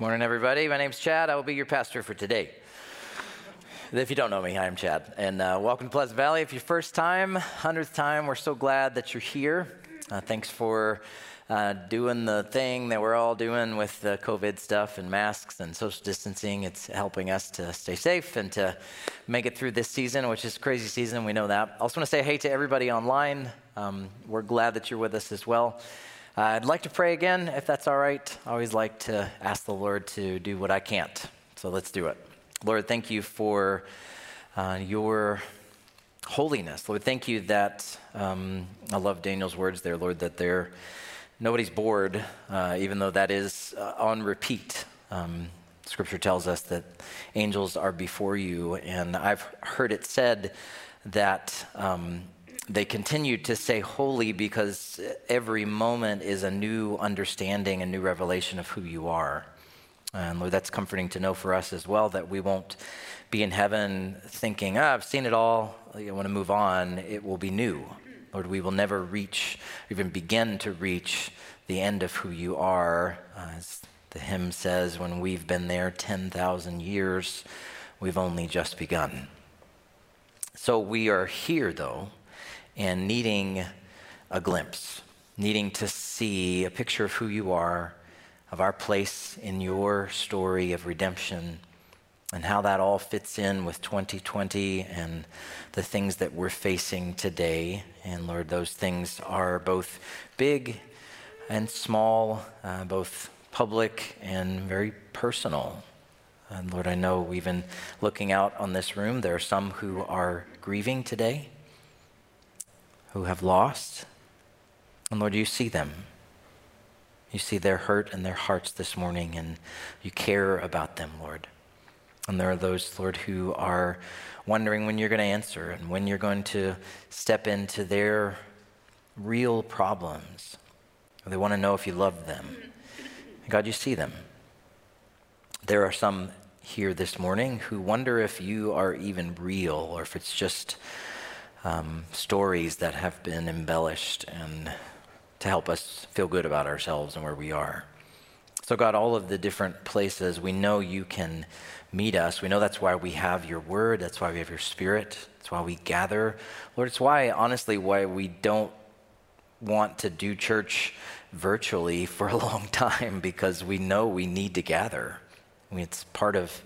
Morning, everybody. My name's Chad. I will be your pastor for today. If you don't know me, I am Chad. And uh, welcome to Pleasant Valley. If your first time, 100th time, we're so glad that you're here. Uh, thanks for uh, doing the thing that we're all doing with the COVID stuff and masks and social distancing. It's helping us to stay safe and to make it through this season, which is a crazy season. We know that. I also want to say hey to everybody online. Um, we're glad that you're with us as well. Uh, I'd like to pray again, if that's all right. I always like to ask the Lord to do what I can't. So let's do it. Lord, thank you for uh, your holiness. Lord, thank you that um, I love Daniel's words there, Lord, that they're nobody's bored, uh, even though that is uh, on repeat. Um, scripture tells us that angels are before you, and I've heard it said that um, they continue to say holy because every moment is a new understanding, a new revelation of who you are. And Lord, that's comforting to know for us as well that we won't be in heaven thinking, oh, I've seen it all, I want to move on. It will be new. Lord, we will never reach, even begin to reach the end of who you are. Uh, as the hymn says, when we've been there 10,000 years, we've only just begun. So we are here, though and needing a glimpse, needing to see a picture of who you are, of our place in your story of redemption, and how that all fits in with 2020 and the things that we're facing today. And Lord, those things are both big and small, uh, both public and very personal. And Lord, I know even looking out on this room, there are some who are grieving today who have lost. And Lord, you see them. You see their hurt and their hearts this morning, and you care about them, Lord. And there are those, Lord, who are wondering when you're going to answer and when you're going to step into their real problems. They want to know if you love them. God, you see them. There are some here this morning who wonder if you are even real or if it's just um, stories that have been embellished and to help us feel good about ourselves and where we are. So, God, all of the different places, we know you can meet us. We know that's why we have your word. That's why we have your spirit. That's why we gather. Lord, it's why, honestly, why we don't want to do church virtually for a long time because we know we need to gather. I mean, it's part of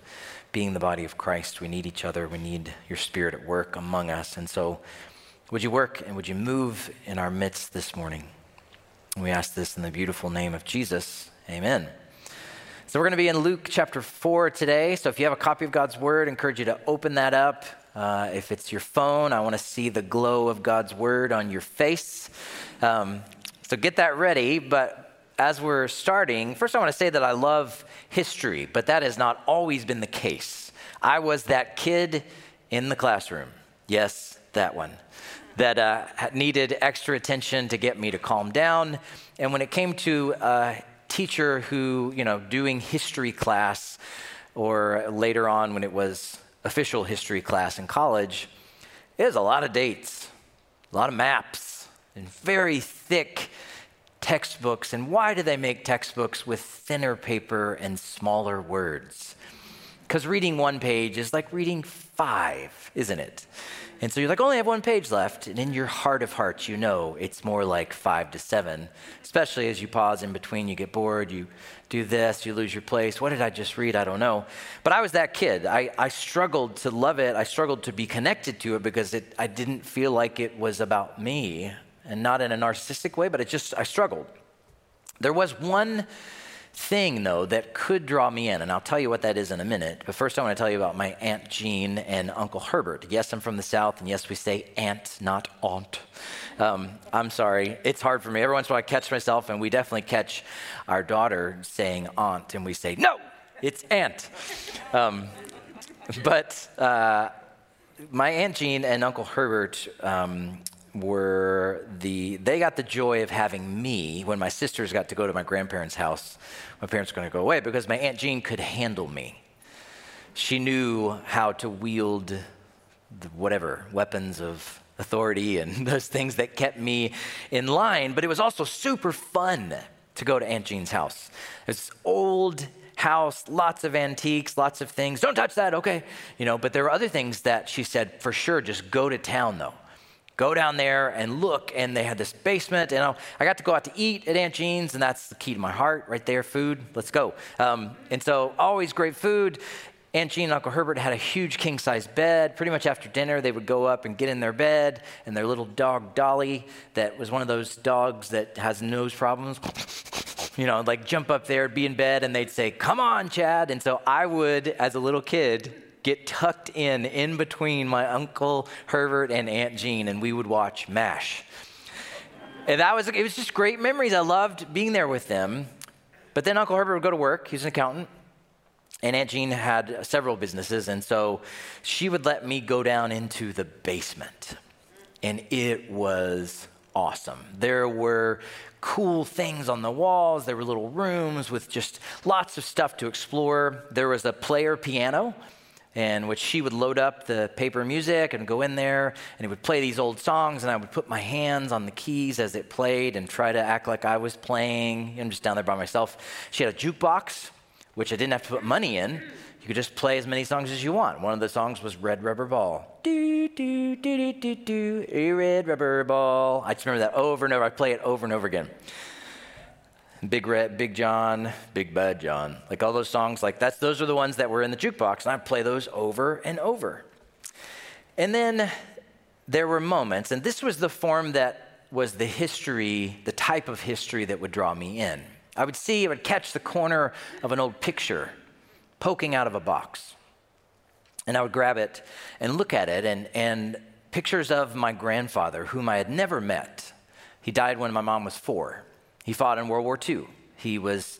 being the body of Christ. We need each other. We need your spirit at work among us. And so, would you work and would you move in our midst this morning? We ask this in the beautiful name of Jesus. Amen. So, we're going to be in Luke chapter 4 today. So, if you have a copy of God's word, I encourage you to open that up. Uh, if it's your phone, I want to see the glow of God's word on your face. Um, so, get that ready. But as we're starting, first I want to say that I love history, but that has not always been the case. I was that kid in the classroom. Yes, that one. That uh, needed extra attention to get me to calm down. And when it came to a teacher who, you know, doing history class, or later on when it was official history class in college, it was a lot of dates, a lot of maps, and very thick textbooks. And why do they make textbooks with thinner paper and smaller words? Because reading one page is like reading five, isn't it? And so you're like, only have one page left. And in your heart of hearts, you know it's more like five to seven, especially as you pause in between, you get bored, you do this, you lose your place. What did I just read? I don't know. But I was that kid. I, I struggled to love it. I struggled to be connected to it because it, I didn't feel like it was about me and not in a narcissistic way, but it just, I struggled. There was one thing, though, that could draw me in, and I'll tell you what that is in a minute. But first, I want to tell you about my Aunt Jean and Uncle Herbert. Yes, I'm from the South, and yes, we say aunt, not aunt. Um, I'm sorry, it's hard for me. Every once in a while, I catch myself, and we definitely catch our daughter saying aunt, and we say, no, it's aunt. Um, but uh, my Aunt Jean and Uncle Herbert um, were the they got the joy of having me when my sisters got to go to my grandparents' house. My parents were going to go away because my aunt Jean could handle me. She knew how to wield whatever weapons of authority and those things that kept me in line. But it was also super fun to go to Aunt Jean's house. It's old house, lots of antiques, lots of things. Don't touch that, okay. You know, but there were other things that she said, for sure, just go to town though. Go down there and look, and they had this basement, and I got to go out to eat at Aunt Jean's, and that's the key to my heart right there food. Let's go. Um, and so, always great food. Aunt Jean and Uncle Herbert had a huge king size bed. Pretty much after dinner, they would go up and get in their bed, and their little dog, Dolly, that was one of those dogs that has nose problems, you know, like jump up there, be in bed, and they'd say, Come on, Chad. And so I would, as a little kid, get tucked in in between my uncle Herbert and Aunt Jean, and we would watch MASH. And that was it was just great memories. I loved being there with them. But then Uncle Herbert would go to work. He was an accountant. And Aunt Jean had several businesses, and so she would let me go down into the basement. And it was awesome. There were cool things on the walls, there were little rooms with just lots of stuff to explore. There was a player piano and which she would load up the paper music and go in there and it would play these old songs and i would put my hands on the keys as it played and try to act like i was playing. I'm just down there by myself. She had a jukebox which i didn't have to put money in. You could just play as many songs as you want. One of the songs was red rubber ball. Do do do do do do red rubber ball. I just remember that over and over. I play it over and over again Big Red, Big John, Big Bad John. Like all those songs, like that's those are the ones that were in the jukebox, and I play those over and over. And then there were moments, and this was the form that was the history, the type of history that would draw me in. I would see, I would catch the corner of an old picture poking out of a box. And I would grab it and look at it, and, and pictures of my grandfather, whom I had never met. He died when my mom was four. He fought in World War II. He was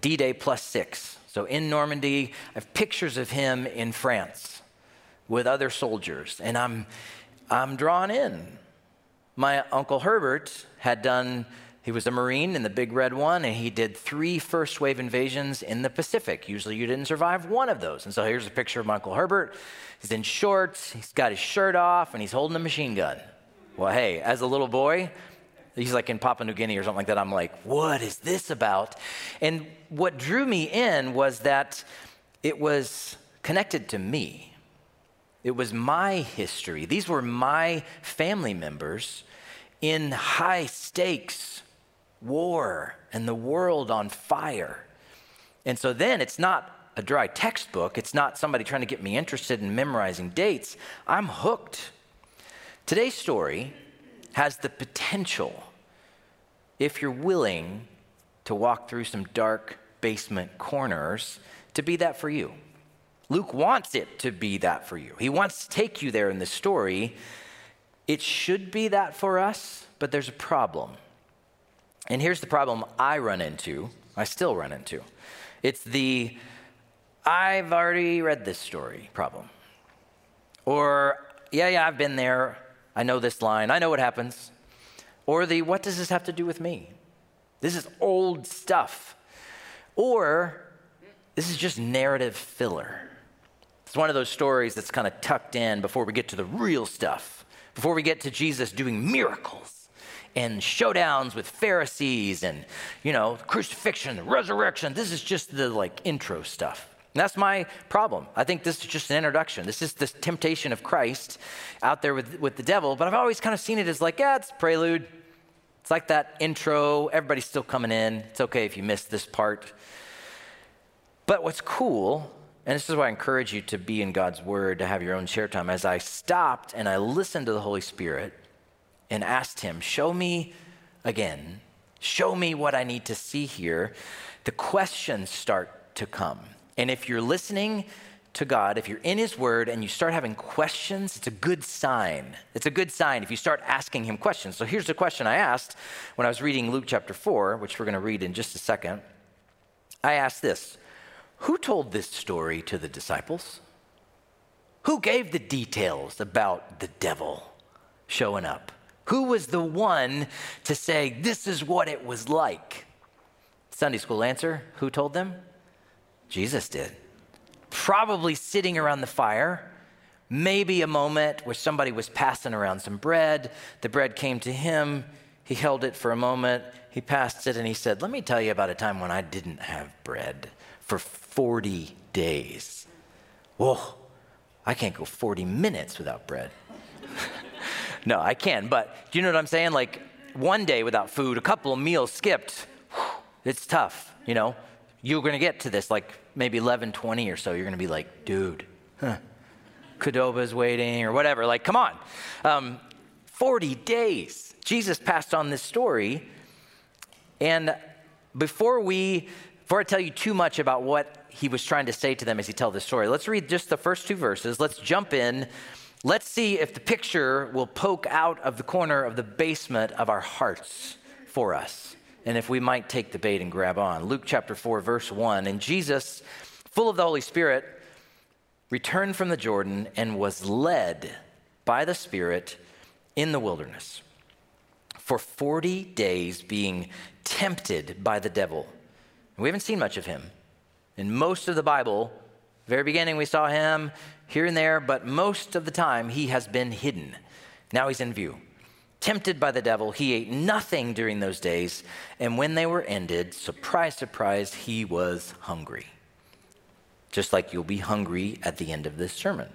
D Day plus six. So in Normandy, I have pictures of him in France with other soldiers, and I'm, I'm drawn in. My uncle Herbert had done, he was a Marine in the Big Red One, and he did three first wave invasions in the Pacific. Usually you didn't survive one of those. And so here's a picture of my Uncle Herbert. He's in shorts, he's got his shirt off, and he's holding a machine gun. Well, hey, as a little boy, He's like in Papua New Guinea or something like that. I'm like, what is this about? And what drew me in was that it was connected to me. It was my history. These were my family members in high stakes war and the world on fire. And so then it's not a dry textbook, it's not somebody trying to get me interested in memorizing dates. I'm hooked. Today's story has the potential, if you're willing to walk through some dark basement corners, to be that for you. Luke wants it to be that for you. He wants to take you there in the story. It should be that for us, but there's a problem. And here's the problem I run into, I still run into. It's the I've already read this story problem. Or, yeah, yeah, I've been there. I know this line, I know what happens. Or the, what does this have to do with me? This is old stuff. Or, this is just narrative filler. It's one of those stories that's kind of tucked in before we get to the real stuff, before we get to Jesus doing miracles and showdowns with Pharisees and, you know, crucifixion, resurrection. This is just the like intro stuff. And that's my problem. I think this is just an introduction. This is the temptation of Christ out there with, with the devil, but I've always kind of seen it as like, yeah, it's prelude. It's like that intro. Everybody's still coming in. It's okay if you missed this part. But what's cool, and this is why I encourage you to be in God's Word, to have your own share time, as I stopped and I listened to the Holy Spirit and asked Him, show me again, show me what I need to see here, the questions start to come. And if you're listening to God, if you're in His Word and you start having questions, it's a good sign. It's a good sign if you start asking Him questions. So here's the question I asked when I was reading Luke chapter 4, which we're going to read in just a second. I asked this Who told this story to the disciples? Who gave the details about the devil showing up? Who was the one to say, This is what it was like? Sunday school answer Who told them? Jesus did. Probably sitting around the fire, maybe a moment where somebody was passing around some bread. The bread came to him. He held it for a moment. he passed it and he said, Let me tell you about a time when I didn't have bread for 40 days. Whoa, I can't go 40 minutes without bread. no, I can, but do you know what I'm saying? Like one day without food, a couple of meals skipped, it's tough, you know? You're gonna get to this like maybe 11, 20 or so. You're gonna be like, dude, huh, waiting or whatever. Like, come on. Um, 40 days. Jesus passed on this story. And before we, before I tell you too much about what he was trying to say to them as he tells this story, let's read just the first two verses. Let's jump in. Let's see if the picture will poke out of the corner of the basement of our hearts for us. And if we might take the bait and grab on. Luke chapter 4, verse 1. And Jesus, full of the Holy Spirit, returned from the Jordan and was led by the Spirit in the wilderness for 40 days, being tempted by the devil. We haven't seen much of him. In most of the Bible, very beginning we saw him here and there, but most of the time he has been hidden. Now he's in view. Tempted by the devil, he ate nothing during those days, and when they were ended, surprise, surprise, he was hungry. Just like you'll be hungry at the end of this sermon.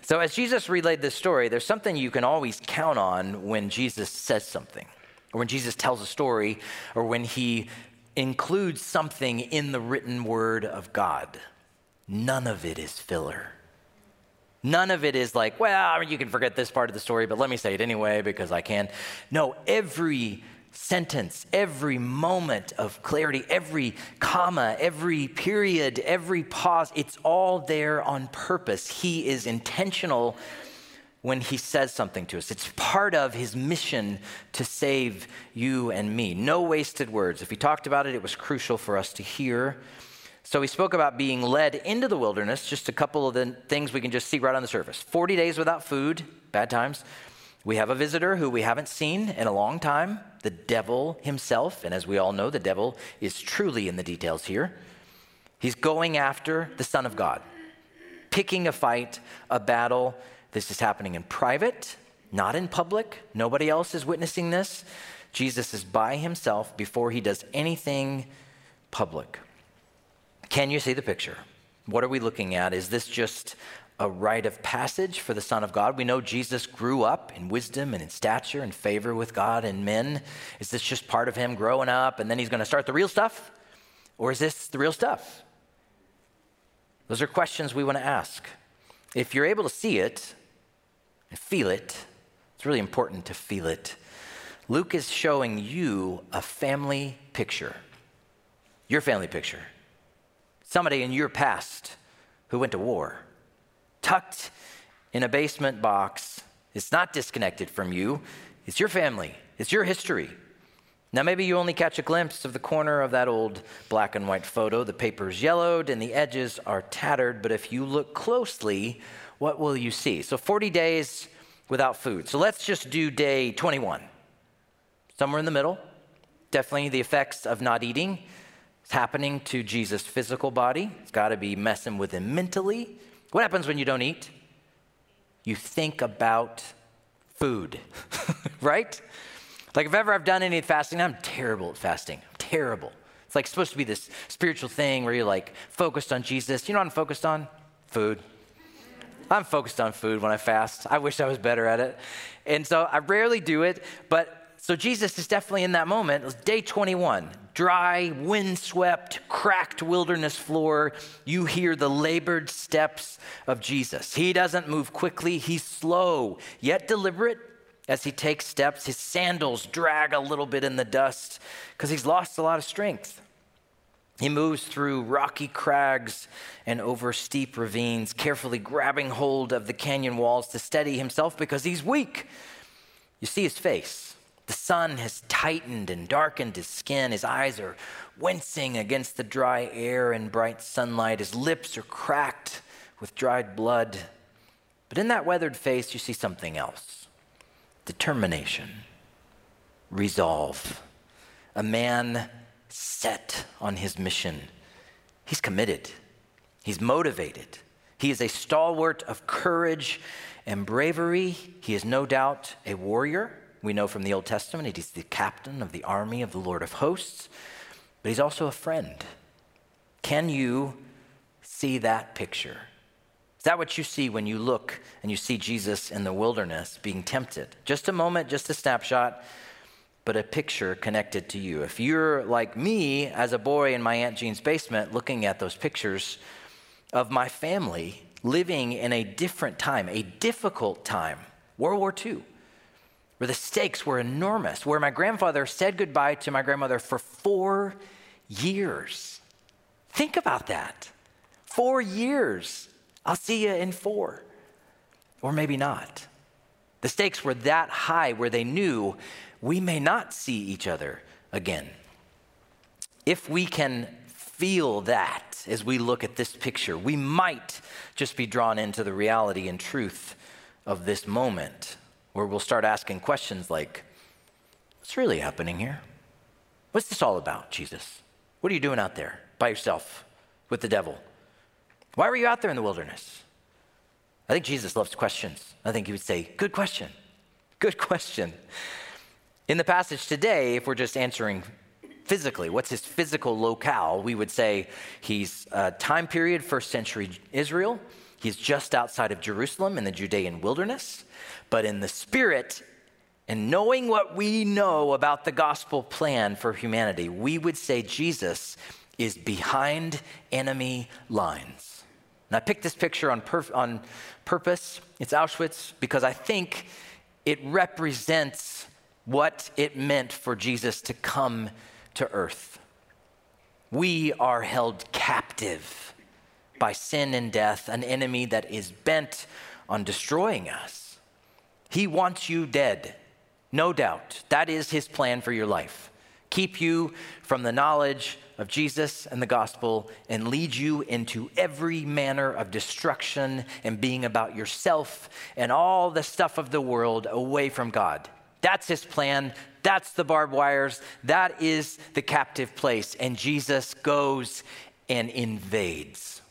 So, as Jesus relayed this story, there's something you can always count on when Jesus says something, or when Jesus tells a story, or when he includes something in the written word of God. None of it is filler. None of it is like, well, you can forget this part of the story, but let me say it anyway because I can. No, every sentence, every moment of clarity, every comma, every period, every pause, it's all there on purpose. He is intentional when he says something to us. It's part of his mission to save you and me. No wasted words. If he talked about it, it was crucial for us to hear. So we spoke about being led into the wilderness, just a couple of the things we can just see right on the surface 40 days without food, bad times. We have a visitor who we haven't seen in a long time, the devil himself. And as we all know, the devil is truly in the details here. He's going after the Son of God, picking a fight, a battle this is happening in private, not in public. Nobody else is witnessing this. Jesus is by himself before he does anything public. Can you see the picture? What are we looking at? Is this just a rite of passage for the Son of God? We know Jesus grew up in wisdom and in stature and favor with God and men. Is this just part of him growing up and then he's going to start the real stuff? Or is this the real stuff? Those are questions we want to ask. If you're able to see it, and feel it. It's really important to feel it. Luke is showing you a family picture, your family picture. Somebody in your past who went to war, tucked in a basement box. It's not disconnected from you, it's your family, it's your history. Now, maybe you only catch a glimpse of the corner of that old black and white photo. The paper's yellowed and the edges are tattered, but if you look closely, what will you see? So, 40 days without food. So, let's just do day 21. Somewhere in the middle, definitely the effects of not eating. It's happening to Jesus' physical body. It's got to be messing with him mentally. What happens when you don't eat? You think about food, right? Like if ever I've done any fasting, I'm terrible at fasting. I'm terrible. It's like supposed to be this spiritual thing where you're like focused on Jesus. You know what I'm focused on? Food. I'm focused on food when I fast. I wish I was better at it. And so I rarely do it, but so Jesus is definitely in that moment. It was day 21, dry, windswept, cracked wilderness floor. You hear the labored steps of Jesus. He doesn't move quickly, he's slow, yet deliberate as he takes steps. His sandals drag a little bit in the dust because he's lost a lot of strength. He moves through rocky crags and over steep ravines, carefully grabbing hold of the canyon walls to steady himself because he's weak. You see his face. The sun has tightened and darkened his skin. His eyes are wincing against the dry air and bright sunlight. His lips are cracked with dried blood. But in that weathered face, you see something else determination, resolve. A man set on his mission. He's committed, he's motivated. He is a stalwart of courage and bravery. He is no doubt a warrior. We know from the Old Testament he's the captain of the army of the Lord of hosts, but he's also a friend. Can you see that picture? Is that what you see when you look and you see Jesus in the wilderness being tempted? Just a moment, just a snapshot, but a picture connected to you. If you're like me as a boy in my Aunt Jean's basement looking at those pictures of my family living in a different time, a difficult time, World War II, where the stakes were enormous, where my grandfather said goodbye to my grandmother for four years. Think about that. Four years. I'll see you in four. Or maybe not. The stakes were that high where they knew we may not see each other again. If we can feel that as we look at this picture, we might just be drawn into the reality and truth of this moment where we'll start asking questions like, What's really happening here? What's this all about, Jesus? What are you doing out there by yourself with the devil? Why were you out there in the wilderness? I think Jesus loves questions. I think he would say, Good question. Good question. In the passage today, if we're just answering physically, what's his physical locale, we would say he's a time period, first century Israel. He's just outside of Jerusalem in the Judean wilderness. But in the spirit, and knowing what we know about the gospel plan for humanity, we would say Jesus is behind enemy lines. And I picked this picture on, perf- on purpose. It's Auschwitz because I think it represents what it meant for Jesus to come to earth. We are held captive by sin and death, an enemy that is bent on destroying us. He wants you dead, no doubt. That is his plan for your life. Keep you from the knowledge of Jesus and the gospel and lead you into every manner of destruction and being about yourself and all the stuff of the world away from God. That's his plan. That's the barbed wires. That is the captive place. And Jesus goes and invades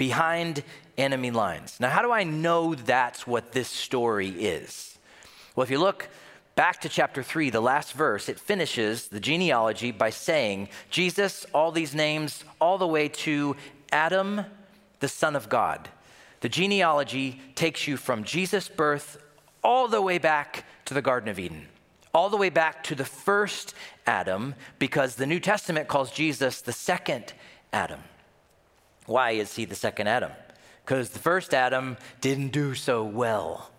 behind enemy lines. Now, how do I know that's what this story is? Well, if you look back to chapter 3, the last verse, it finishes the genealogy by saying, Jesus, all these names, all the way to Adam, the Son of God. The genealogy takes you from Jesus' birth all the way back to the Garden of Eden, all the way back to the first Adam, because the New Testament calls Jesus the second Adam. Why is he the second Adam? Because the first Adam didn't do so well.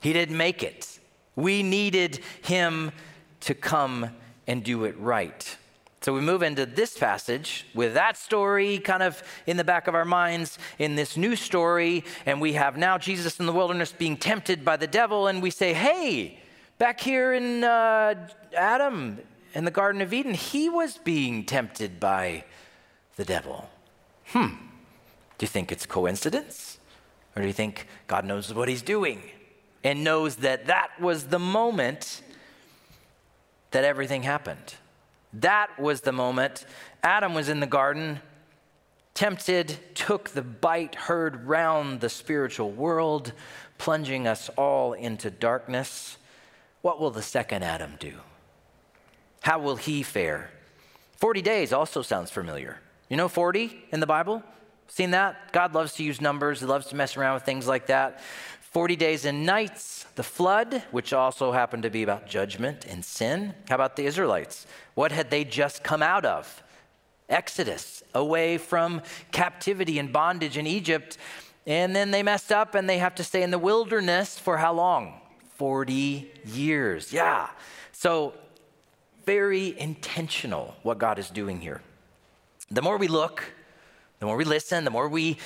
He didn't make it. We needed him to come and do it right. So we move into this passage with that story kind of in the back of our minds in this new story. And we have now Jesus in the wilderness being tempted by the devil. And we say, hey, back here in uh, Adam in the Garden of Eden, he was being tempted by the devil. Hmm. Do you think it's coincidence? Or do you think God knows what he's doing? and knows that that was the moment that everything happened. That was the moment Adam was in the garden, tempted, took the bite, heard round the spiritual world, plunging us all into darkness. What will the second Adam do? How will he fare? 40 days also sounds familiar. You know 40 in the Bible? Seen that? God loves to use numbers, He loves to mess around with things like that. 40 days and nights, the flood, which also happened to be about judgment and sin. How about the Israelites? What had they just come out of? Exodus, away from captivity and bondage in Egypt. And then they messed up and they have to stay in the wilderness for how long? 40 years. Yeah. So, very intentional what God is doing here. The more we look, the more we listen, the more we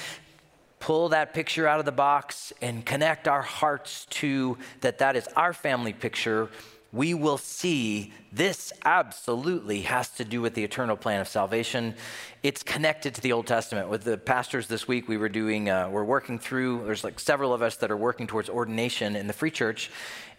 pull that picture out of the box and connect our hearts to that that is our family picture we will see this absolutely has to do with the eternal plan of salvation. It's connected to the Old Testament. With the pastors this week, we were doing, uh, we're working through, there's like several of us that are working towards ordination in the free church.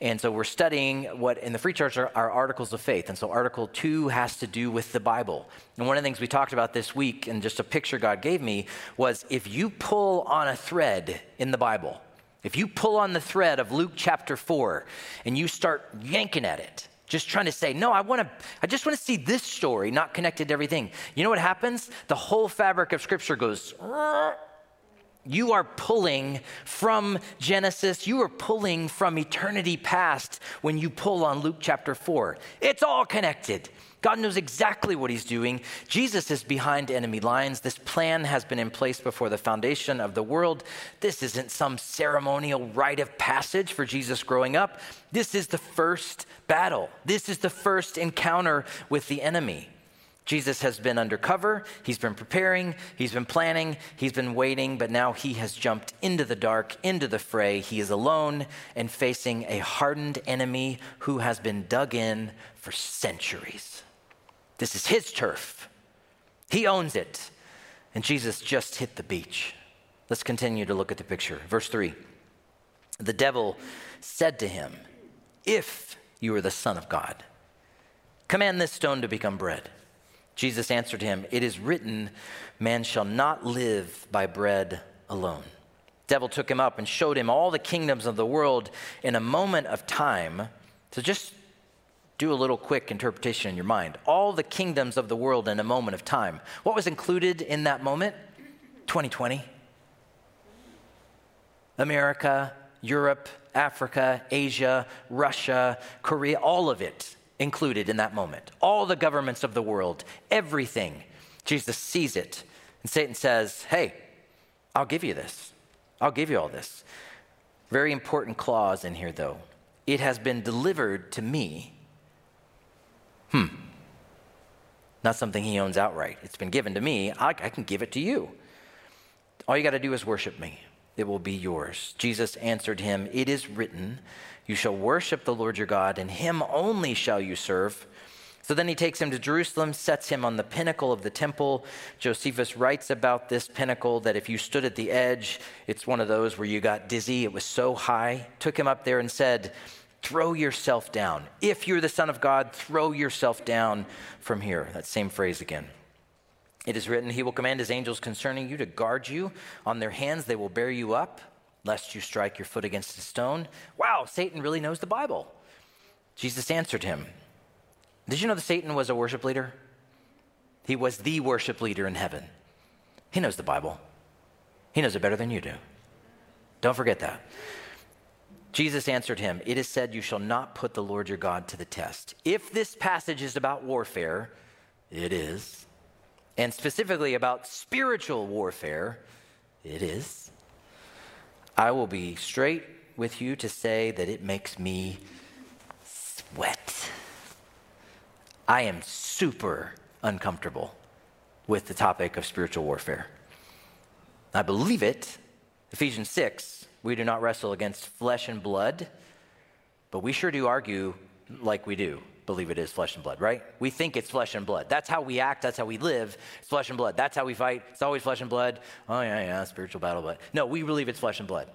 And so we're studying what in the free church are, are articles of faith. And so Article 2 has to do with the Bible. And one of the things we talked about this week, and just a picture God gave me, was if you pull on a thread in the Bible, If you pull on the thread of Luke chapter 4 and you start yanking at it, just trying to say, no, I want to, I just want to see this story, not connected to everything. You know what happens? The whole fabric of Scripture goes, you are pulling from Genesis, you are pulling from eternity past when you pull on Luke chapter 4. It's all connected. God knows exactly what he's doing. Jesus is behind enemy lines. This plan has been in place before the foundation of the world. This isn't some ceremonial rite of passage for Jesus growing up. This is the first battle. This is the first encounter with the enemy. Jesus has been undercover, he's been preparing, he's been planning, he's been waiting, but now he has jumped into the dark, into the fray. He is alone and facing a hardened enemy who has been dug in for centuries. This is his turf. He owns it. And Jesus just hit the beach. Let's continue to look at the picture. Verse 3 The devil said to him, If you are the Son of God, command this stone to become bread. Jesus answered him, It is written, Man shall not live by bread alone. Devil took him up and showed him all the kingdoms of the world in a moment of time. So just do a little quick interpretation in your mind. All the kingdoms of the world in a moment of time. What was included in that moment? 2020. America, Europe, Africa, Asia, Russia, Korea, all of it included in that moment. All the governments of the world, everything. Jesus sees it. And Satan says, Hey, I'll give you this. I'll give you all this. Very important clause in here, though. It has been delivered to me. Hmm. Not something he owns outright. It's been given to me. I, I can give it to you. All you got to do is worship me. It will be yours. Jesus answered him, It is written, you shall worship the Lord your God, and him only shall you serve. So then he takes him to Jerusalem, sets him on the pinnacle of the temple. Josephus writes about this pinnacle that if you stood at the edge, it's one of those where you got dizzy. It was so high. Took him up there and said, Throw yourself down. If you're the Son of God, throw yourself down from here. That same phrase again. It is written, He will command His angels concerning you to guard you. On their hands they will bear you up lest you strike your foot against a stone. Wow, Satan really knows the Bible. Jesus answered him. Did you know that Satan was a worship leader? He was the worship leader in heaven. He knows the Bible. He knows it better than you do. Don't forget that. Jesus answered him, It is said, You shall not put the Lord your God to the test. If this passage is about warfare, it is. And specifically about spiritual warfare, it is. I will be straight with you to say that it makes me sweat. I am super uncomfortable with the topic of spiritual warfare. I believe it. Ephesians 6, we do not wrestle against flesh and blood, but we sure do argue like we do believe it is flesh and blood, right? We think it's flesh and blood. That's how we act. That's how we live. It's flesh and blood. That's how we fight. It's always flesh and blood. Oh, yeah, yeah, spiritual battle, but no, we believe it's flesh and blood.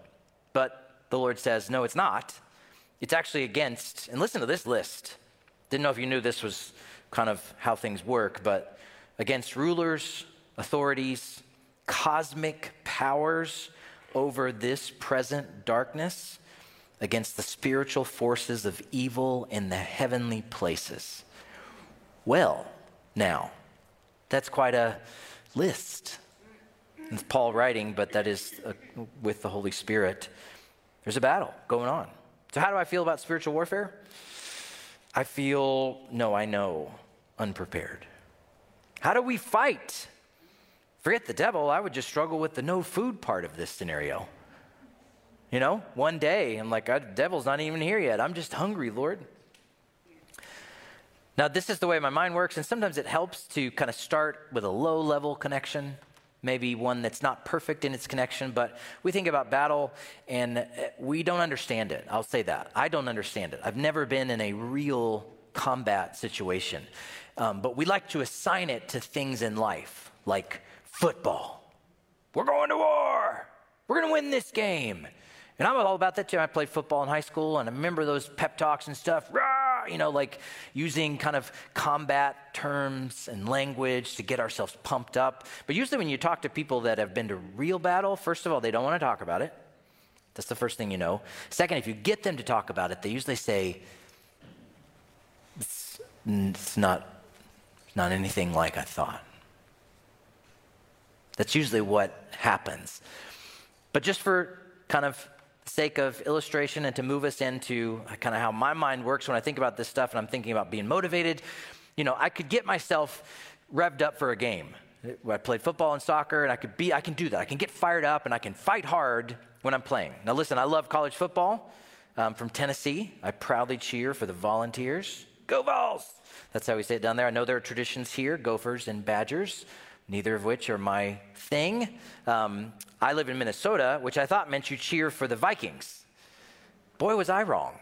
But the Lord says, no, it's not. It's actually against, and listen to this list. Didn't know if you knew this was kind of how things work, but against rulers, authorities, cosmic powers over this present darkness against the spiritual forces of evil in the heavenly places. Well, now, that's quite a list. It's Paul writing, but that is uh, with the Holy Spirit. There's a battle going on. So, how do I feel about spiritual warfare? I feel, no, I know, unprepared. How do we fight? Forget the devil, I would just struggle with the no food part of this scenario. You know, one day I'm like, the devil's not even here yet. I'm just hungry, Lord. Now, this is the way my mind works, and sometimes it helps to kind of start with a low level connection, maybe one that's not perfect in its connection, but we think about battle and uh, we don't understand it. I'll say that. I don't understand it. I've never been in a real combat situation, um, but we like to assign it to things in life, like football. We're going to war. We're going to win this game. And I'm all about that too. I played football in high school and I remember those pep talks and stuff, Rah! you know, like using kind of combat terms and language to get ourselves pumped up. But usually when you talk to people that have been to real battle, first of all, they don't want to talk about it. That's the first thing you know. Second, if you get them to talk about it, they usually say, it's, it's not, it's not anything like I thought. That's usually what happens. But just for kind of sake of illustration and to move us into kind of how my mind works when I think about this stuff and I'm thinking about being motivated, you know, I could get myself revved up for a game. I played football and soccer and I could be I can do that. I can get fired up and I can fight hard when I'm playing. Now listen, I love college football. I'm from Tennessee. I proudly cheer for the Volunteers. Go Vols! That's how we say it down there. I know there are traditions here, Gophers and Badgers neither of which are my thing. Um, I live in Minnesota, which I thought meant you cheer for the Vikings. Boy, was I wrong.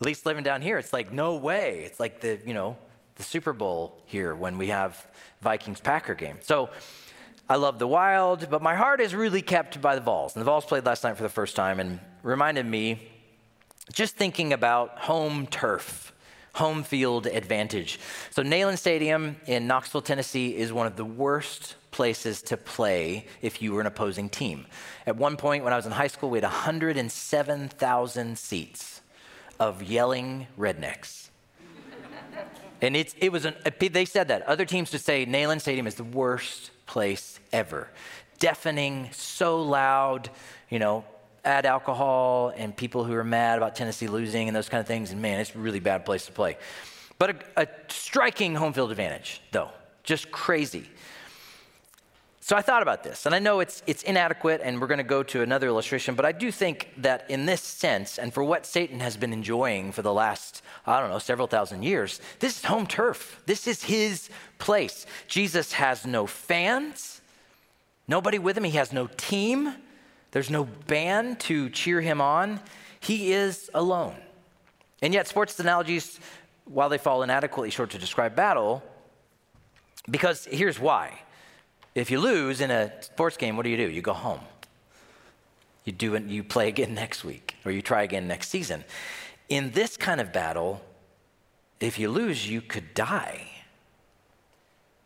At least living down here, it's like, no way. It's like the, you know, the Super Bowl here when we have Vikings Packer game. So I love the Wild, but my heart is really kept by the Vols. And the Vols played last night for the first time and reminded me just thinking about home turf home field advantage. So, Neyland Stadium in Knoxville, Tennessee is one of the worst places to play if you were an opposing team. At one point, when I was in high school, we had 107,000 seats of yelling rednecks. and it's, it was an, they said that. Other teams would say Neyland Stadium is the worst place ever. Deafening, so loud, you know, add alcohol and people who are mad about Tennessee losing and those kind of things. And man, it's a really bad place to play. But a, a striking home field advantage, though, just crazy. So I thought about this, and I know it's, it's inadequate, and we're going to go to another illustration, but I do think that in this sense, and for what Satan has been enjoying for the last, I don't know, several thousand years, this is home turf. This is his place. Jesus has no fans, nobody with him, he has no team. There's no band to cheer him on. He is alone. And yet, sports analogies, while they fall inadequately short to describe battle, because here's why. If you lose in a sports game, what do you do? You go home. You do it, you play again next week, or you try again next season. In this kind of battle, if you lose, you could die.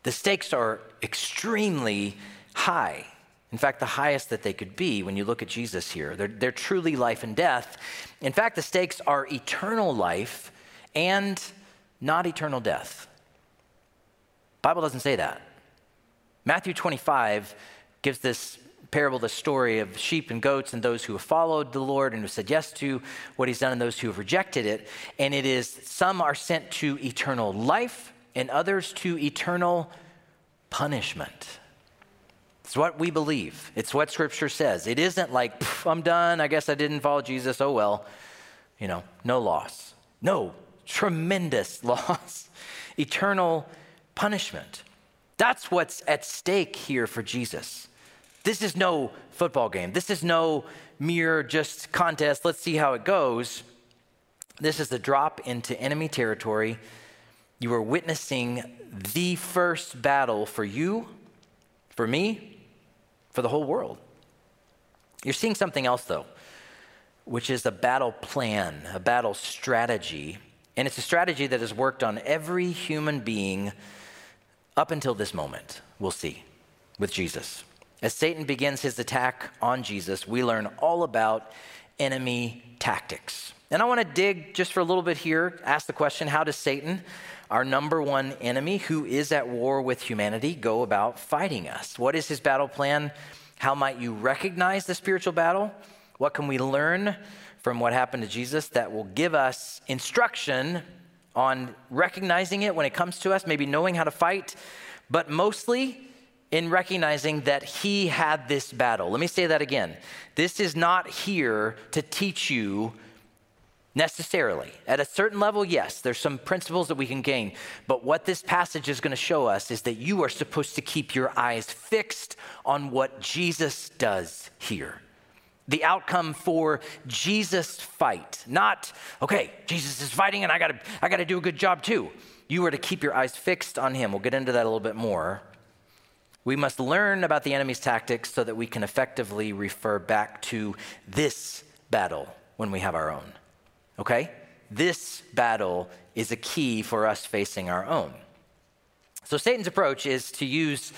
The stakes are extremely high. In fact, the highest that they could be when you look at Jesus here. They're, they're truly life and death. In fact, the stakes are eternal life and not eternal death. Bible doesn't say that. Matthew 25 gives this parable, the story of sheep and goats and those who have followed the Lord and who said yes to what he's done and those who have rejected it. And it is some are sent to eternal life and others to eternal punishment. It's what we believe. It's what Scripture says. It isn't like, I'm done. I guess I didn't follow Jesus. Oh, well. You know, no loss. No, tremendous loss. Eternal punishment. That's what's at stake here for Jesus. This is no football game. This is no mere just contest. Let's see how it goes. This is the drop into enemy territory. You are witnessing the first battle for you, for me, for the whole world. You're seeing something else, though, which is a battle plan, a battle strategy. And it's a strategy that has worked on every human being up until this moment, we'll see, with Jesus. As Satan begins his attack on Jesus, we learn all about enemy tactics. And I want to dig just for a little bit here, ask the question how does Satan, our number one enemy who is at war with humanity, go about fighting us? What is his battle plan? How might you recognize the spiritual battle? What can we learn from what happened to Jesus that will give us instruction on recognizing it when it comes to us, maybe knowing how to fight, but mostly in recognizing that he had this battle. Let me say that again. This is not here to teach you necessarily. At a certain level, yes, there's some principles that we can gain. But what this passage is going to show us is that you are supposed to keep your eyes fixed on what Jesus does here. The outcome for Jesus' fight. Not, okay, Jesus is fighting and I gotta, I gotta do a good job too. You are to keep your eyes fixed on him. We'll get into that a little bit more. We must learn about the enemy's tactics so that we can effectively refer back to this battle when we have our own. Okay? This battle is a key for us facing our own. So Satan's approach is to use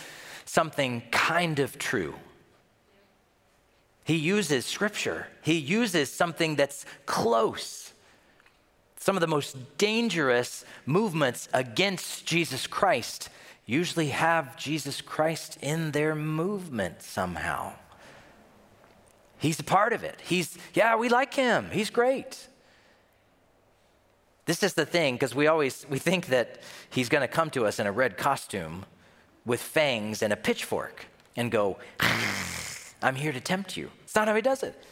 something kind of true. He uses scripture, he uses something that's close. Some of the most dangerous movements against Jesus Christ usually have Jesus Christ in their movement somehow. He's a part of it. He's, yeah, we like him. He's great. This is the thing, because we always we think that he's going to come to us in a red costume with fangs and a pitchfork and go, I'm here to tempt you. It's not how he does it.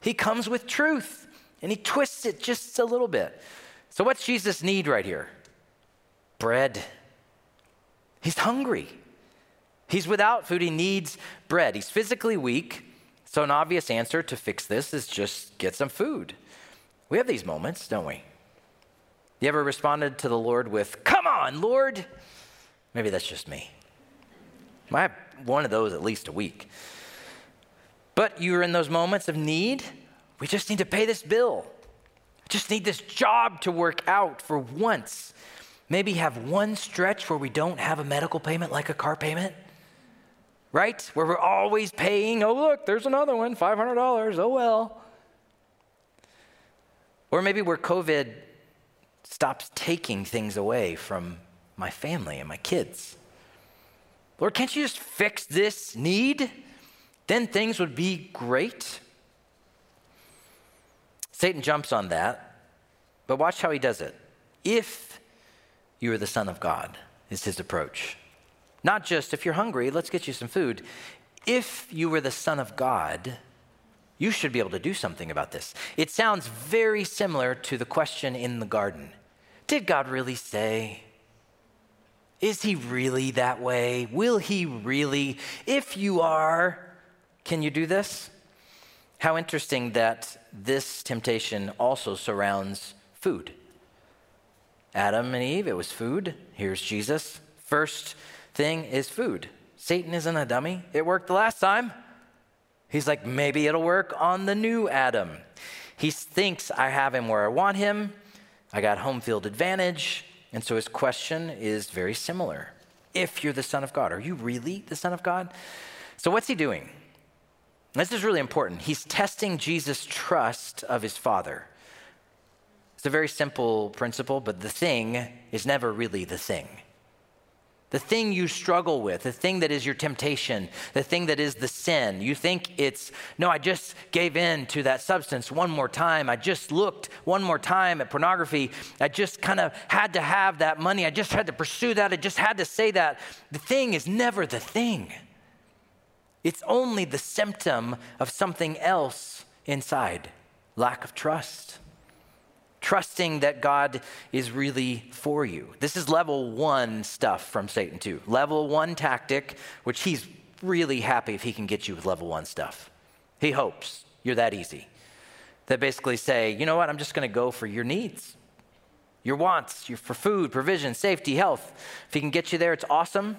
He comes with truth and he twists it just a little bit. So, what's Jesus need right here? Bread. He's hungry. He's without food. He needs bread. He's physically weak. So, an obvious answer to fix this is just get some food. We have these moments, don't we? You ever responded to the Lord with, Come on, Lord? Maybe that's just me. I have one of those at least a week. But you're in those moments of need. We just need to pay this bill. Just need this job to work out for once. Maybe have one stretch where we don't have a medical payment like a car payment, right? Where we're always paying, oh, look, there's another one, $500. Oh, well. Or maybe where COVID stops taking things away from my family and my kids. Lord, can't you just fix this need? Then things would be great. Satan jumps on that, but watch how he does it. If you are the Son of God, is his approach. Not just if you're hungry, let's get you some food. If you were the Son of God, you should be able to do something about this. It sounds very similar to the question in the garden Did God really say? Is he really that way? Will he really? If you are, can you do this? How interesting that this temptation also surrounds food. Adam and Eve, it was food. Here's Jesus. First thing is food. Satan isn't a dummy. It worked the last time. He's like, maybe it'll work on the new Adam. He thinks I have him where I want him. I got home field advantage. And so his question is very similar. If you're the Son of God, are you really the Son of God? So what's he doing? This is really important. He's testing Jesus' trust of his Father. It's a very simple principle, but the thing is never really the thing the thing you struggle with, the thing that is your temptation, the thing that is the sin. You think it's, no, I just gave in to that substance one more time. I just looked one more time at pornography. I just kind of had to have that money. I just had to pursue that. I just had to say that. The thing is never the thing, it's only the symptom of something else inside lack of trust trusting that God is really for you. This is level one stuff from Satan, too. Level one tactic, which he's really happy if he can get you with level one stuff. He hopes you're that easy. That basically say, you know what, I'm just going to go for your needs, your wants, your, for food, provision, safety, health. If he can get you there, it's awesome.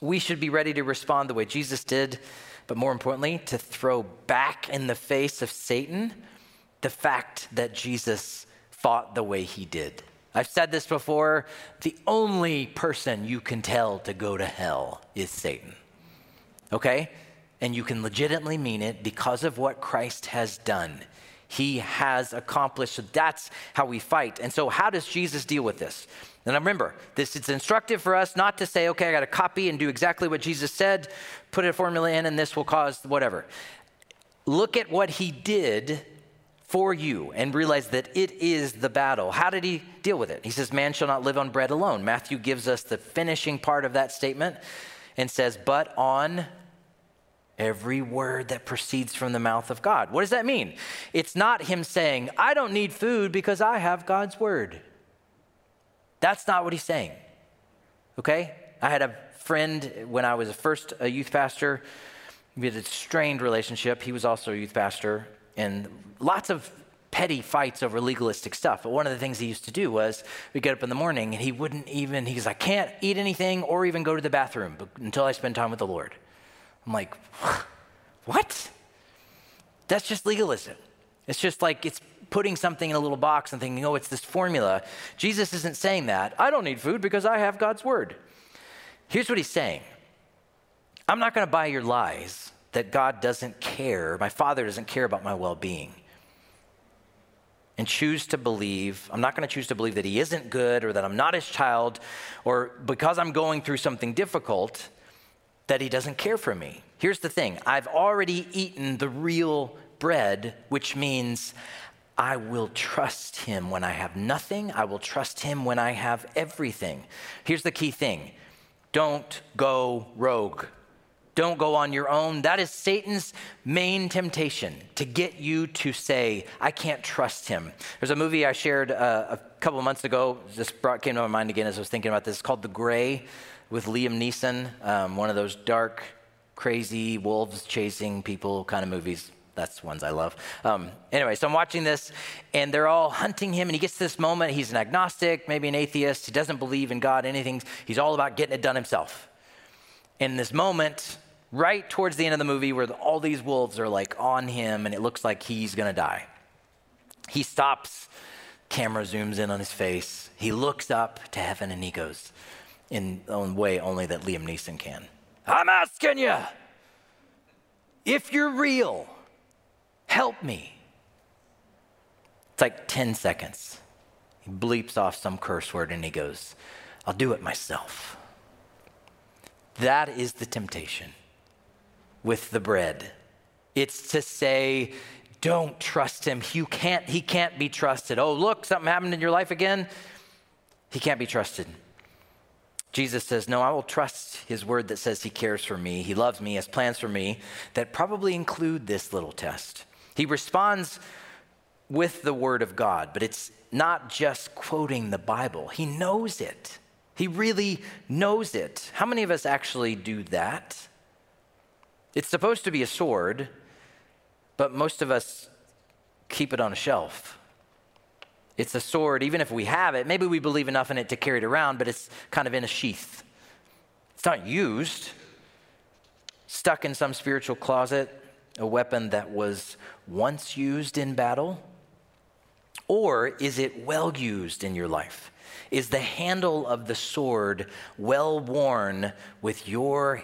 We should be ready to respond the way Jesus did, but more importantly, to throw back in the face of Satan the fact that Jesus fought the way he did. I've said this before the only person you can tell to go to hell is Satan. Okay? And you can legitimately mean it because of what Christ has done. He has accomplished. So that's how we fight. And so, how does Jesus deal with this? And I remember, this is instructive for us not to say, okay, I got to copy and do exactly what Jesus said, put a formula in, and this will cause whatever. Look at what he did for you and realize that it is the battle. How did he deal with it? He says, Man shall not live on bread alone. Matthew gives us the finishing part of that statement and says, But on every word that proceeds from the mouth of God. What does that mean? It's not him saying, I don't need food because I have God's word. That's not what he's saying. Okay? I had a friend when I was first a youth pastor. We had a strained relationship. He was also a youth pastor and lots of petty fights over legalistic stuff. But one of the things he used to do was we get up in the morning and he wouldn't even, he's like, I can't eat anything or even go to the bathroom until I spend time with the Lord. I'm like, what? That's just legalism. It's just like it's putting something in a little box and thinking, oh, it's this formula. Jesus isn't saying that. I don't need food because I have God's word. Here's what he's saying I'm not going to buy your lies that God doesn't care, my Father doesn't care about my well being. And choose to believe, I'm not going to choose to believe that He isn't good or that I'm not His child or because I'm going through something difficult that He doesn't care for me. Here's the thing I've already eaten the real bread, which means I will trust Him when I have nothing. I will trust Him when I have everything. Here's the key thing don't go rogue. Don't go on your own. That is Satan's main temptation to get you to say, I can't trust him. There's a movie I shared uh, a couple months ago. This brought, came to my mind again as I was thinking about this. It's called The Grey with Liam Neeson, um, one of those dark, crazy, wolves chasing people kind of movies. That's ones I love. Um, anyway, so I'm watching this, and they're all hunting him, and he gets to this moment. He's an agnostic, maybe an atheist. He doesn't believe in God, anything. He's all about getting it done himself. In this moment, right towards the end of the movie where all these wolves are like on him and it looks like he's to die. He stops, camera zooms in on his face. He looks up to heaven and he goes, in a way only that Liam Neeson can. I'm asking you, if you're real, help me. It's like 10 seconds. He bleeps off some curse word and he goes, I'll do it myself. That is the temptation with the bread. It's to say, don't trust him. You can't, he can't be trusted. Oh, look, something happened in your life again. He can't be trusted. Jesus says, No, I will trust his word that says he cares for me, he loves me, has plans for me that probably include this little test. He responds with the word of God, but it's not just quoting the Bible, he knows it. He really knows it. How many of us actually do that? It's supposed to be a sword, but most of us keep it on a shelf. It's a sword, even if we have it, maybe we believe enough in it to carry it around, but it's kind of in a sheath. It's not used, stuck in some spiritual closet, a weapon that was once used in battle? Or is it well used in your life? Is the handle of the sword well worn with your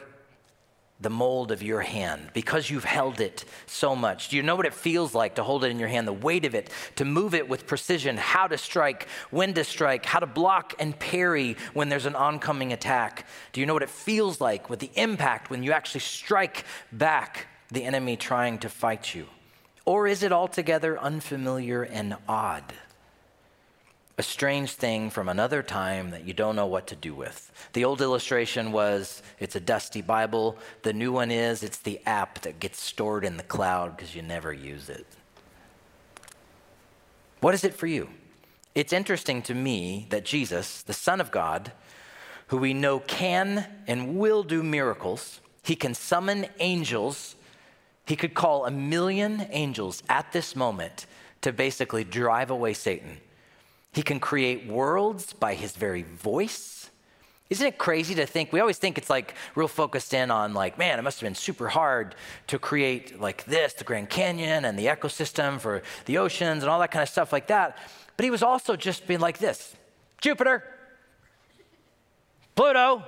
the mold of your hand because you've held it so much. Do you know what it feels like to hold it in your hand, the weight of it, to move it with precision, how to strike, when to strike, how to block and parry when there's an oncoming attack? Do you know what it feels like with the impact when you actually strike back the enemy trying to fight you? Or is it altogether unfamiliar and odd? A strange thing from another time that you don't know what to do with. The old illustration was it's a dusty Bible. The new one is it's the app that gets stored in the cloud because you never use it. What is it for you? It's interesting to me that Jesus, the Son of God, who we know can and will do miracles, he can summon angels. He could call a million angels at this moment to basically drive away Satan he can create worlds by his very voice. Isn't it crazy to think? We always think it's like real focused in on, like, man, it must have been super hard to create like this, the Grand Canyon and the ecosystem for the oceans and all that kind of stuff like that. But he was also just being like this Jupiter, Pluto,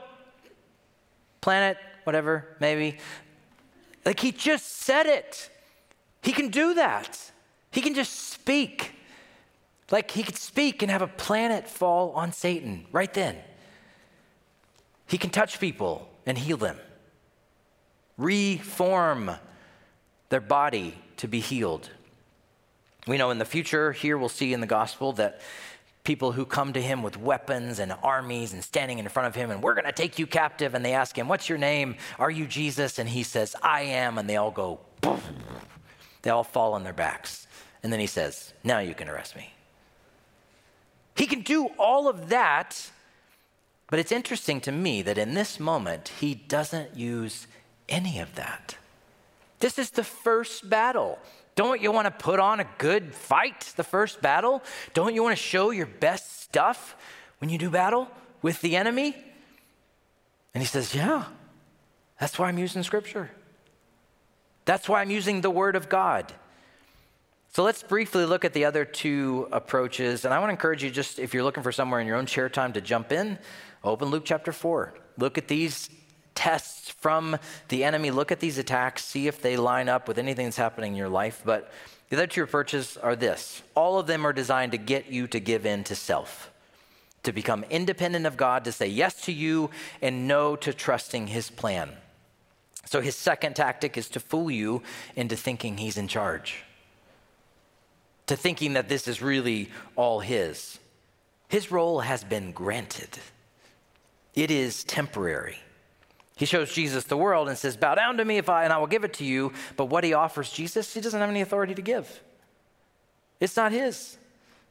planet, whatever, maybe. Like he just said it. He can do that. He can just speak. Like he could speak and have a planet fall on Satan right then. He can touch people and heal them, reform their body to be healed. We know in the future, here we'll see in the gospel that people who come to him with weapons and armies and standing in front of him, and we're going to take you captive. And they ask him, What's your name? Are you Jesus? And he says, I am. And they all go, they all fall on their backs. And then he says, Now you can arrest me. He can do all of that, but it's interesting to me that in this moment, he doesn't use any of that. This is the first battle. Don't you want to put on a good fight, the first battle? Don't you want to show your best stuff when you do battle with the enemy? And he says, Yeah, that's why I'm using scripture. That's why I'm using the word of God. So let's briefly look at the other two approaches. And I want to encourage you, just if you're looking for somewhere in your own chair time to jump in, open Luke chapter 4. Look at these tests from the enemy. Look at these attacks, see if they line up with anything that's happening in your life. But the other two approaches are this all of them are designed to get you to give in to self, to become independent of God, to say yes to you and no to trusting his plan. So his second tactic is to fool you into thinking he's in charge, to thinking that this is really all his. His role has been granted, it is temporary. He shows Jesus the world and says, Bow down to me if I, and I will give it to you. But what he offers Jesus, he doesn't have any authority to give. It's not his.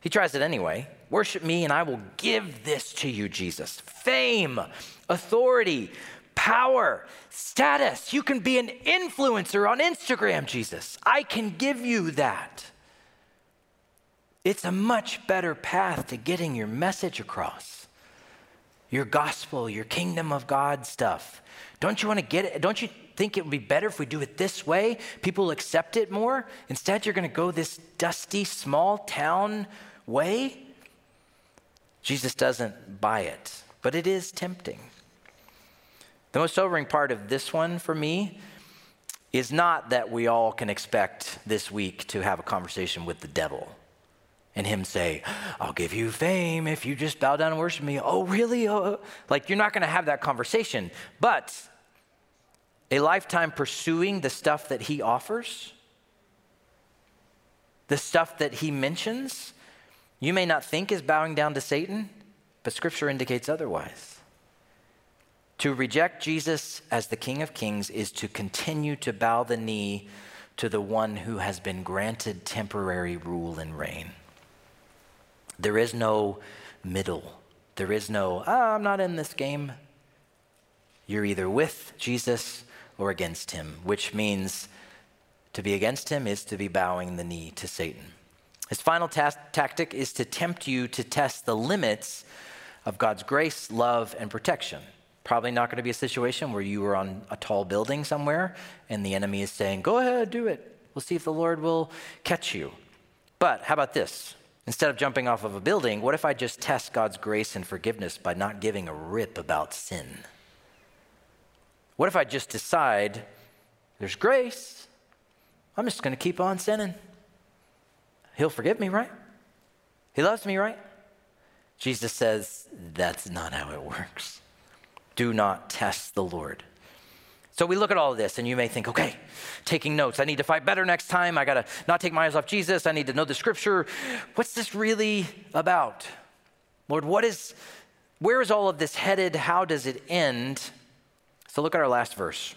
He tries it anyway. Worship me and I will give this to you, Jesus. Fame, authority, power, status. You can be an influencer on Instagram, Jesus. I can give you that. It's a much better path to getting your message across. Your gospel, your kingdom of God stuff. Don't you want to get it? Don't you think it would be better if we do it this way? People will accept it more? Instead, you're going to go this dusty, small town way? Jesus doesn't buy it, but it is tempting. The most sobering part of this one for me is not that we all can expect this week to have a conversation with the devil and him say, I'll give you fame if you just bow down and worship me. Oh, really? Oh. oh. Like, you're not going to have that conversation. But a lifetime pursuing the stuff that he offers, the stuff that he mentions, you may not think is bowing down to Satan, but scripture indicates otherwise. To reject Jesus as the King of Kings is to continue to bow the knee to the one who has been granted temporary rule and reign. There is no middle. There is no, oh, I'm not in this game. You're either with Jesus or against him, which means to be against him is to be bowing the knee to Satan. His final ta- tactic is to tempt you to test the limits of God's grace, love, and protection. Probably not going to be a situation where you are on a tall building somewhere and the enemy is saying, Go ahead, do it. We'll see if the Lord will catch you. But how about this? Instead of jumping off of a building, what if I just test God's grace and forgiveness by not giving a rip about sin? What if I just decide there's grace? I'm just going to keep on sinning. He'll forgive me, right? He loves me, right? Jesus says that's not how it works. Do not test the Lord. So we look at all of this, and you may think, okay, taking notes. I need to fight better next time. I got to not take my eyes off Jesus. I need to know the scripture. What's this really about? Lord, what is, where is all of this headed? How does it end? So look at our last verse.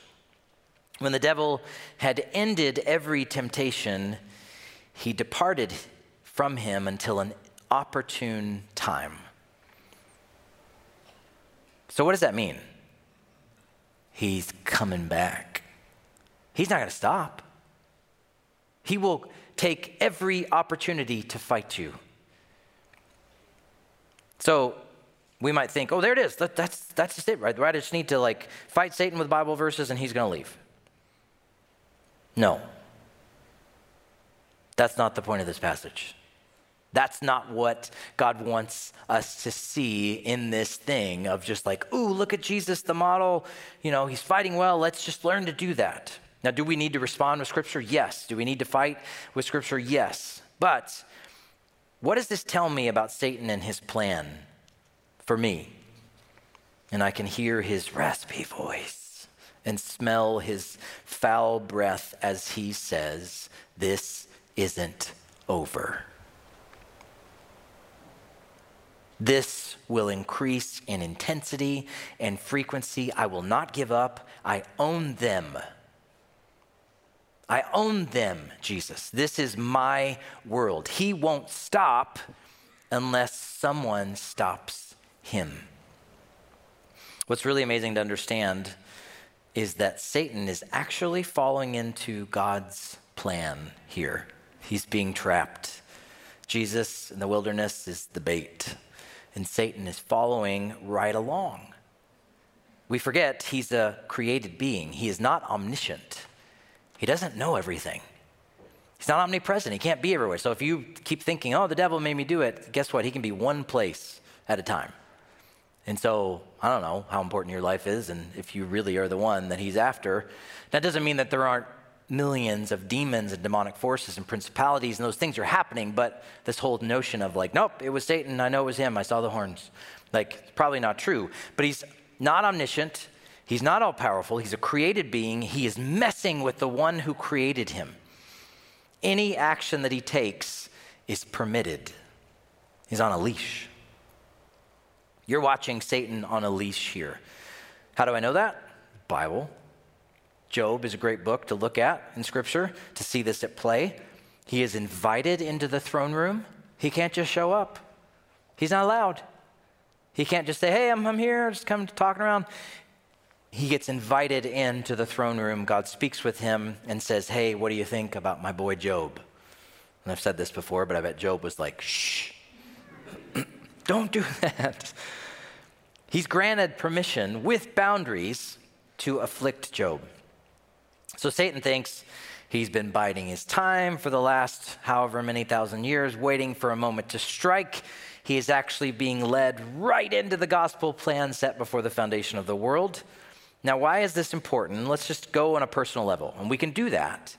When the devil had ended every temptation, he departed from him until an opportune time. So, what does that mean? He's coming back. He's not going to stop. He will take every opportunity to fight you. So, we might think, oh, there it is. That, that's, that's just it, right? I just need to like fight Satan with Bible verses and he's going to leave. No. That's not the point of this passage. That's not what God wants us to see in this thing of just like, ooh, look at Jesus, the model. You know, he's fighting well. Let's just learn to do that. Now, do we need to respond with Scripture? Yes. Do we need to fight with Scripture? Yes. But what does this tell me about Satan and his plan? for me. And I can hear his raspy voice and smell his foul breath as he says, This isn't over. This will increase in intensity and frequency. I will not give up. I own them. I own them, Jesus. This is my world. He won't stop unless someone stops him. What's really amazing to understand is that Satan is actually falling into God's plan here. He's being trapped. Jesus in the wilderness is the bait, and Satan is following right along. We forget he's a created being, he is not omniscient, he doesn't know everything. He's not omnipresent. He can't be everywhere. So if you keep thinking, oh, the devil made me do it, guess what? He can be one place at a time And so I don't know how important your life is and if you really are the one that he's after. That doesn't mean that there aren't millions of demons and demonic forces and principalities and those things are happening, but this whole notion of like, nope, it was Satan, I know it was him, I saw the horns. Like, probably not true. But he's not omniscient, he's not all powerful, he's a created being, he is messing with the one who created him. Any action that he takes is permitted. He's on a leash. You're watching Satan on a leash here. How do I know that? Bible. Job is a great book to look at in Scripture to see this at play. He is invited into the throne room. He can't just show up, he's not allowed. He can't just say, Hey, I'm, I'm here, just come talking around. He gets invited into the throne room. God speaks with him and says, Hey, what do you think about my boy Job? And I've said this before, but I bet Job was like, Shh, don't do that. He's granted permission with boundaries to afflict Job. So Satan thinks he's been biding his time for the last however many thousand years, waiting for a moment to strike. He is actually being led right into the gospel plan set before the foundation of the world. Now, why is this important? Let's just go on a personal level, and we can do that.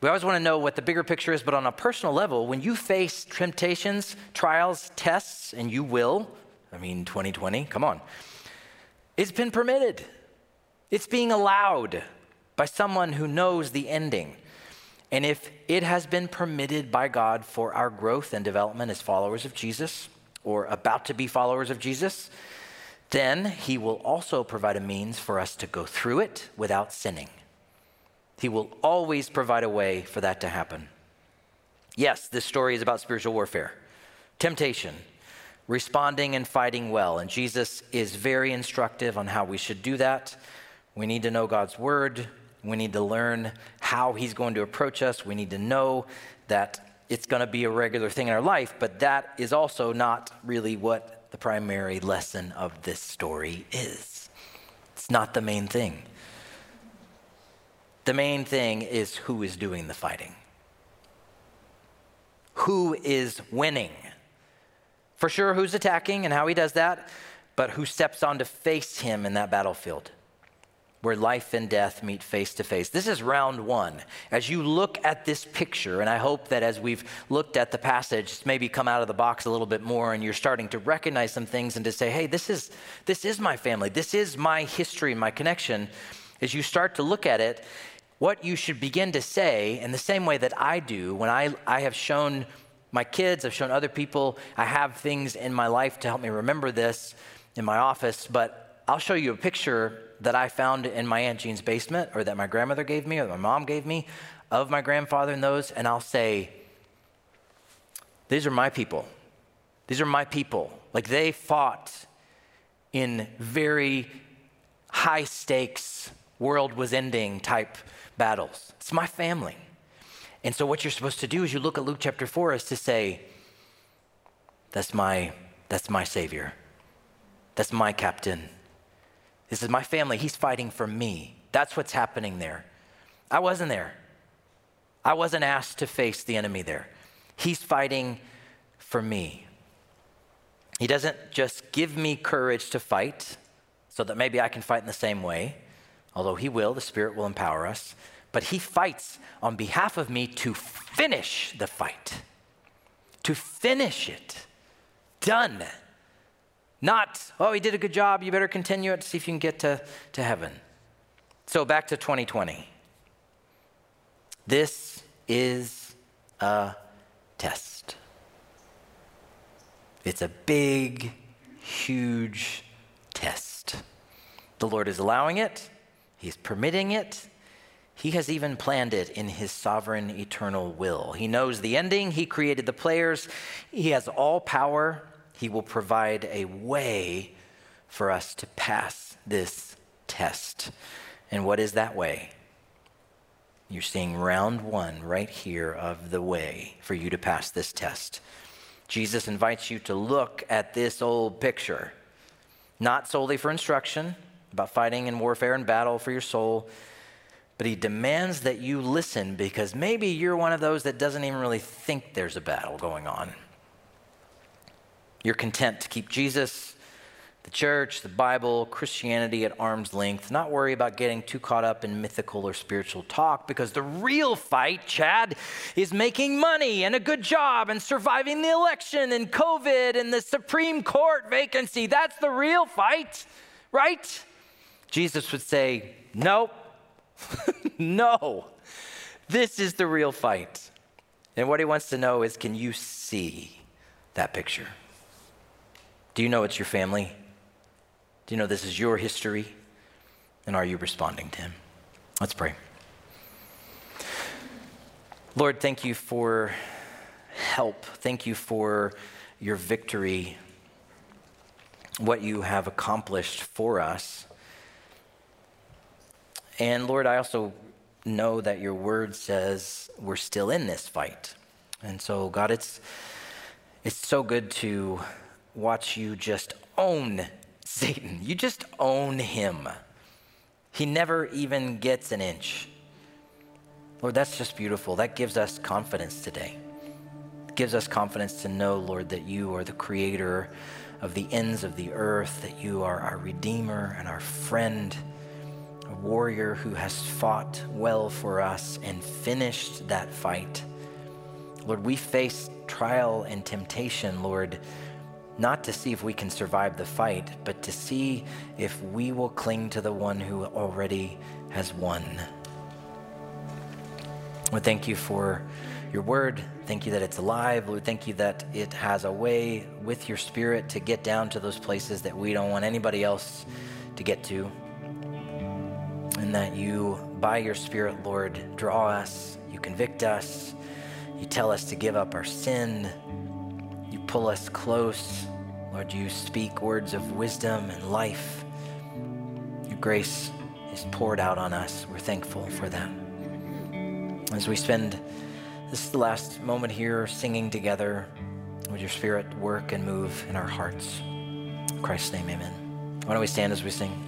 We always want to know what the bigger picture is, but on a personal level, when you face temptations, trials, tests, and you will, I mean, 2020, come on, it's been permitted. It's being allowed by someone who knows the ending. And if it has been permitted by God for our growth and development as followers of Jesus, or about to be followers of Jesus, then He will also provide a means for us to go through it without sinning. He will always provide a way for that to happen. Yes, this story is about spiritual warfare, temptation, responding and fighting well. And Jesus is very instructive on how we should do that. We need to know God's word. We need to learn how He's going to approach us. We need to know that it's going to be a regular thing in our life, but that is also not really what the primary lesson of this story is. It's not the main thing. The main thing is who is doing the fighting, who is winning. For sure, who's attacking and how he does that, but who steps on to face him in that battlefield where life and death meet face to face. This is round one. As you look at this picture, and I hope that as we've looked at the passage, it's maybe come out of the box a little bit more and you're starting to recognize some things and to say, hey, this is, this is my family, this is my history, my connection. As you start to look at it, what you should begin to say in the same way that I do when I, I have shown my kids, I've shown other people, I have things in my life to help me remember this in my office, but I'll show you a picture that I found in my Aunt Jean's basement or that my grandmother gave me or my mom gave me of my grandfather and those, and I'll say, These are my people. These are my people. Like they fought in very high stakes, world was ending type battles. It's my family. And so what you're supposed to do is you look at Luke chapter 4 is to say, That's my that's my savior. That's my captain. This is my family. He's fighting for me. That's what's happening there. I wasn't there. I wasn't asked to face the enemy there. He's fighting for me. He doesn't just give me courage to fight so that maybe I can fight in the same way, although He will, the Spirit will empower us. But He fights on behalf of me to finish the fight, to finish it. Done. Not, oh, he did a good job, you better continue it to see if you can get to, to heaven. So back to 2020. This is a test. It's a big, huge test. The Lord is allowing it, He's permitting it. He has even planned it in his sovereign eternal will. He knows the ending. He created the players. He has all power he will provide a way for us to pass this test. And what is that way? You're seeing round one right here of the way for you to pass this test. Jesus invites you to look at this old picture, not solely for instruction about fighting and warfare and battle for your soul, but he demands that you listen because maybe you're one of those that doesn't even really think there's a battle going on. You're content to keep Jesus, the church, the Bible, Christianity at arm's length, not worry about getting too caught up in mythical or spiritual talk because the real fight, Chad, is making money and a good job and surviving the election and COVID and the Supreme Court vacancy. That's the real fight, right? Jesus would say, Nope, no, this is the real fight. And what he wants to know is can you see that picture? Do you know it's your family? Do you know this is your history? And are you responding to Him? Let's pray. Lord, thank you for help. Thank you for your victory, what you have accomplished for us. And Lord, I also know that your word says we're still in this fight. And so, God, it's, it's so good to watch you just own Satan. You just own him. He never even gets an inch. Lord, that's just beautiful. That gives us confidence today. It gives us confidence to know, Lord, that you are the creator of the ends of the earth, that you are our redeemer and our friend, a warrior who has fought well for us and finished that fight. Lord, we face trial and temptation, Lord not to see if we can survive the fight, but to see if we will cling to the one who already has won. Lord, thank you for your word. Thank you that it's alive. Lord, thank you that it has a way with your spirit to get down to those places that we don't want anybody else to get to. And that you, by your spirit, Lord, draw us, you convict us, you tell us to give up our sin, pull us close. Lord, you speak words of wisdom and life. Your grace is poured out on us. We're thankful for that. As we spend this is the last moment here singing together, would your spirit work and move in our hearts? In Christ's name, amen. Why don't we stand as we sing?